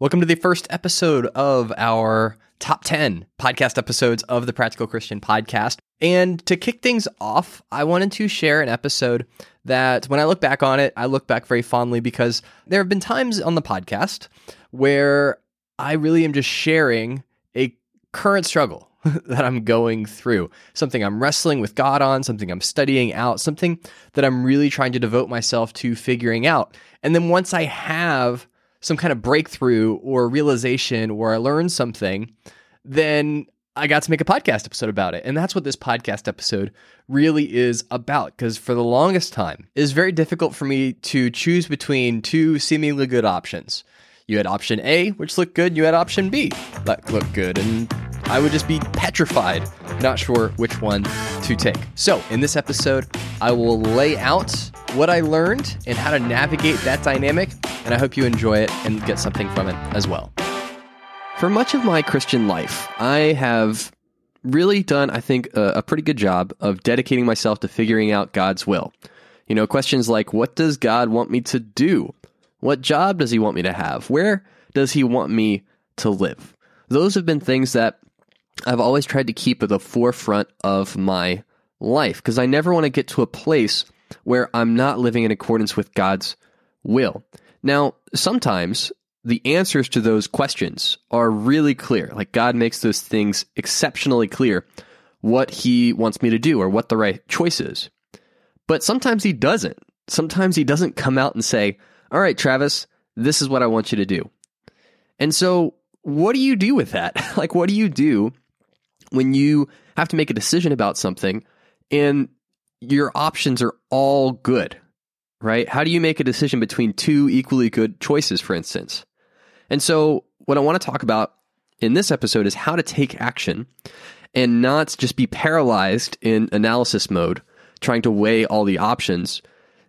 Welcome to the first episode of our top 10 podcast episodes of the Practical Christian podcast. And to kick things off, I wanted to share an episode that when I look back on it, I look back very fondly because there have been times on the podcast where I really am just sharing a current struggle that I'm going through, something I'm wrestling with God on, something I'm studying out, something that I'm really trying to devote myself to figuring out. And then once I have some kind of breakthrough or realization or I learned something, then I got to make a podcast episode about it. And that's what this podcast episode really is about. Because for the longest time, it was very difficult for me to choose between two seemingly good options. You had option A, which looked good, you had option B that looked good. And I would just be petrified, not sure which one to take. So, in this episode, I will lay out what I learned and how to navigate that dynamic, and I hope you enjoy it and get something from it as well. For much of my Christian life, I have really done, I think, a, a pretty good job of dedicating myself to figuring out God's will. You know, questions like what does God want me to do? What job does he want me to have? Where does he want me to live? Those have been things that I've always tried to keep at the forefront of my life because I never want to get to a place where I'm not living in accordance with God's will. Now, sometimes the answers to those questions are really clear. Like God makes those things exceptionally clear what he wants me to do or what the right choice is. But sometimes he doesn't. Sometimes he doesn't come out and say, All right, Travis, this is what I want you to do. And so, what do you do with that? like, what do you do when you have to make a decision about something and your options are all good, right? How do you make a decision between two equally good choices, for instance? And so, what I want to talk about in this episode is how to take action and not just be paralyzed in analysis mode, trying to weigh all the options.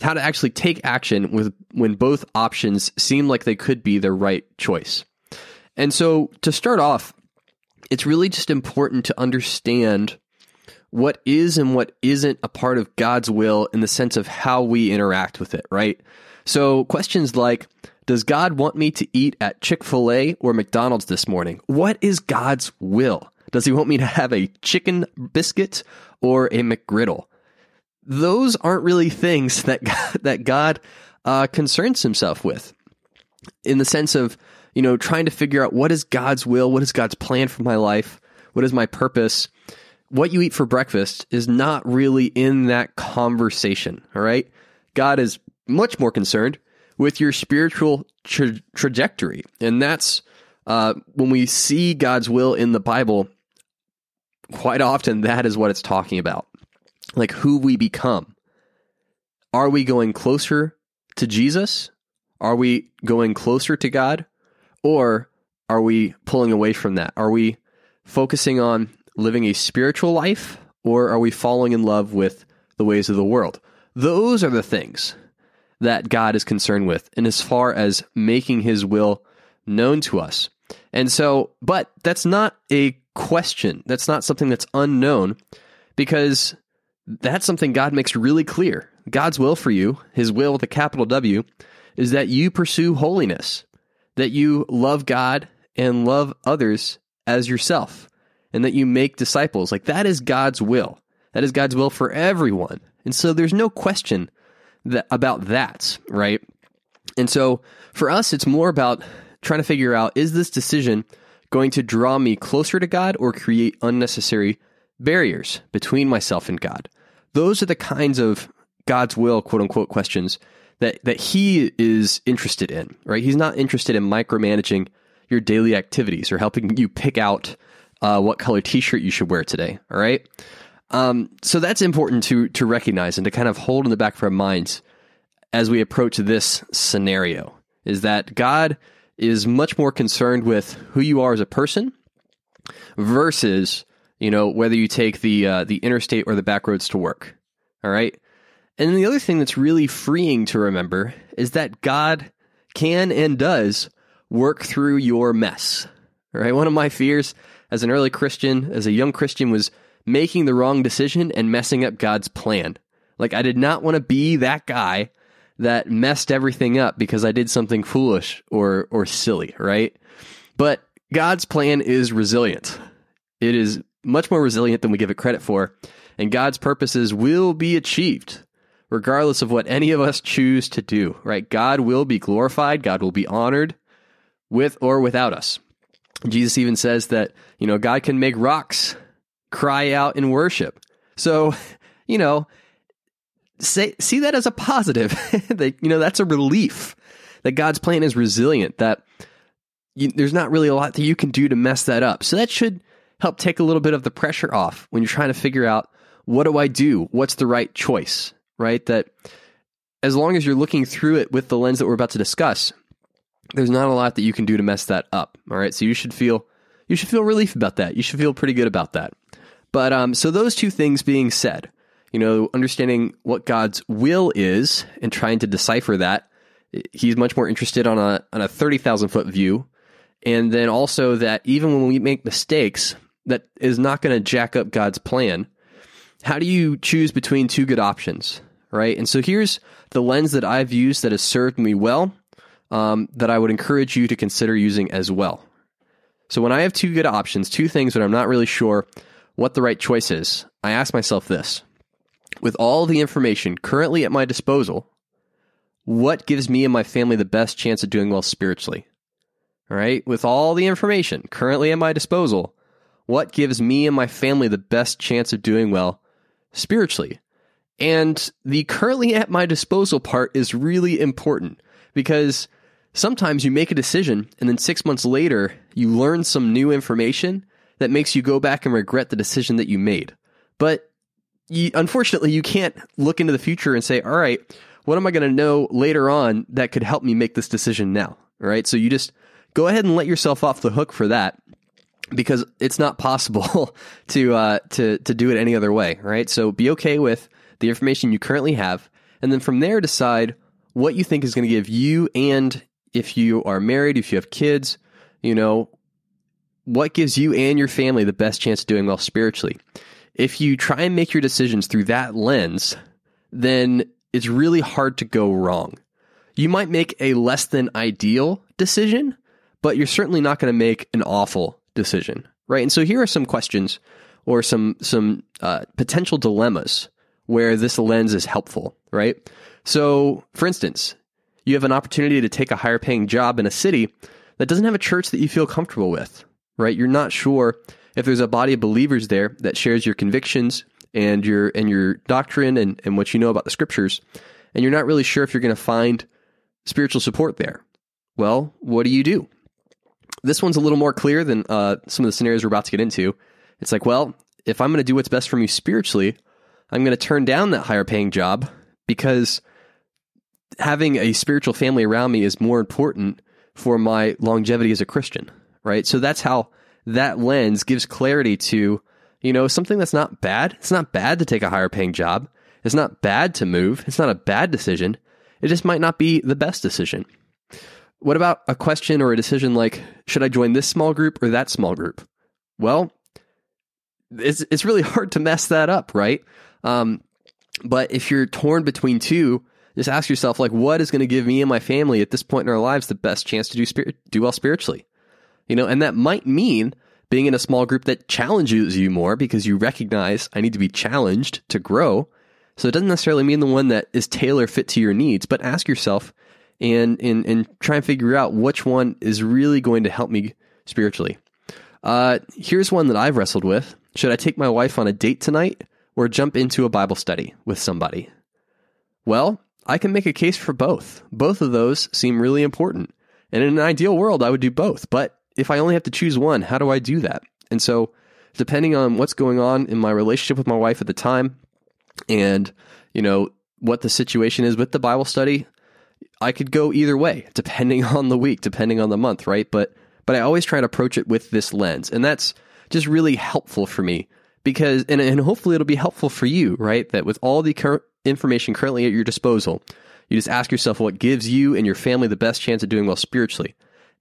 How to actually take action with when both options seem like they could be the right choice. And so, to start off, it's really just important to understand what is and what isn't a part of God's will in the sense of how we interact with it, right? So, questions like Does God want me to eat at Chick fil A or McDonald's this morning? What is God's will? Does he want me to have a chicken biscuit or a McGriddle? Those aren't really things that God, that God uh, concerns himself with in the sense of, you know, trying to figure out what is God's will, what is God's plan for my life, what is my purpose. What you eat for breakfast is not really in that conversation, all right? God is much more concerned with your spiritual tra- trajectory. And that's uh, when we see God's will in the Bible, quite often that is what it's talking about. Like who we become. Are we going closer to Jesus? Are we going closer to God? Or are we pulling away from that? Are we focusing on living a spiritual life? Or are we falling in love with the ways of the world? Those are the things that God is concerned with, and as far as making his will known to us. And so, but that's not a question. That's not something that's unknown because that's something God makes really clear. God's will for you, his will with a capital W, is that you pursue holiness, that you love God and love others as yourself, and that you make disciples. Like that is God's will. That is God's will for everyone. And so there's no question that, about that, right? And so for us, it's more about trying to figure out is this decision going to draw me closer to God or create unnecessary barriers between myself and God? Those are the kinds of God's will, quote unquote, questions that, that He is interested in, right? He's not interested in micromanaging your daily activities or helping you pick out uh, what color t shirt you should wear today, all right? Um, so that's important to to recognize and to kind of hold in the back of our minds as we approach this scenario is that God is much more concerned with who you are as a person versus you know whether you take the uh, the interstate or the back roads to work. All right. And the other thing that's really freeing to remember is that God can and does work through your mess. All right. One of my fears as an early Christian, as a young Christian, was making the wrong decision and messing up God's plan. Like I did not want to be that guy that messed everything up because I did something foolish or or silly, right? But God's plan is resilient. It is much more resilient than we give it credit for, and God's purposes will be achieved regardless of what any of us choose to do, right? God will be glorified, God will be honored with or without us. Jesus even says that, you know, God can make rocks cry out in worship. So, you know, say, see that as a positive. that, you know, that's a relief that God's plan is resilient, that you, there's not really a lot that you can do to mess that up. So that should help take a little bit of the pressure off when you're trying to figure out what do I do? What's the right choice, right? That as long as you're looking through it with the lens that we're about to discuss, there's not a lot that you can do to mess that up. All right. So you should feel you should feel relief about that. You should feel pretty good about that. But um, so those two things being said, you know, understanding what God's will is and trying to decipher that, he's much more interested on a on a thirty thousand foot view, and then also that even when we make mistakes, that is not going to jack up God's plan. How do you choose between two good options, right? And so here's the lens that I've used that has served me well, um, that I would encourage you to consider using as well. So when I have two good options, two things that I'm not really sure what the right choice is, I ask myself this with all the information currently at my disposal, what gives me and my family the best chance of doing well spiritually? All right, with all the information currently at my disposal, what gives me and my family the best chance of doing well spiritually? And the currently at my disposal part is really important because sometimes you make a decision and then six months later you learn some new information that makes you go back and regret the decision that you made. But you, unfortunately, you can't look into the future and say, all right, what am I going to know later on that could help me make this decision now? Right. So you just go ahead and let yourself off the hook for that because it's not possible to, uh, to, to do it any other way. Right. So be okay with the information you currently have. And then from there, decide what you think is going to give you and if you are married, if you have kids, you know, what gives you and your family the best chance of doing well spiritually? If you try and make your decisions through that lens, then it's really hard to go wrong. You might make a less than ideal decision, but you're certainly not going to make an awful decision, right? And so here are some questions or some some uh, potential dilemmas where this lens is helpful, right? So, for instance, you have an opportunity to take a higher paying job in a city that doesn't have a church that you feel comfortable with right? You're not sure if there's a body of believers there that shares your convictions and your and your doctrine and, and what you know about the scriptures, and you're not really sure if you're going to find spiritual support there. Well, what do you do? This one's a little more clear than uh, some of the scenarios we're about to get into. It's like, well, if I'm going to do what's best for me spiritually, I'm going to turn down that higher paying job because having a spiritual family around me is more important for my longevity as a Christian right? So that's how that lens gives clarity to, you know, something that's not bad. It's not bad to take a higher paying job. It's not bad to move. It's not a bad decision. It just might not be the best decision. What about a question or a decision like, should I join this small group or that small group? Well, it's, it's really hard to mess that up, right? Um, but if you're torn between two, just ask yourself, like, what is going to give me and my family at this point in our lives the best chance to do spirit, do well spiritually? You know, and that might mean being in a small group that challenges you more because you recognize I need to be challenged to grow. So it doesn't necessarily mean the one that is tailor fit to your needs, but ask yourself and, and, and try and figure out which one is really going to help me spiritually. Uh, here's one that I've wrestled with. Should I take my wife on a date tonight or jump into a Bible study with somebody? Well, I can make a case for both. Both of those seem really important. And in an ideal world, I would do both. But if I only have to choose one, how do I do that? And so, depending on what's going on in my relationship with my wife at the time and, you know, what the situation is with the Bible study, I could go either way, depending on the week, depending on the month, right? But but I always try to approach it with this lens. And that's just really helpful for me because and, and hopefully it'll be helpful for you, right? That with all the current information currently at your disposal, you just ask yourself what gives you and your family the best chance of doing well spiritually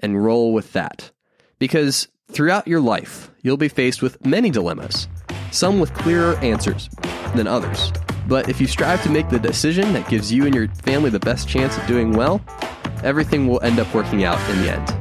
and roll with that. Because throughout your life, you'll be faced with many dilemmas, some with clearer answers than others. But if you strive to make the decision that gives you and your family the best chance of doing well, everything will end up working out in the end.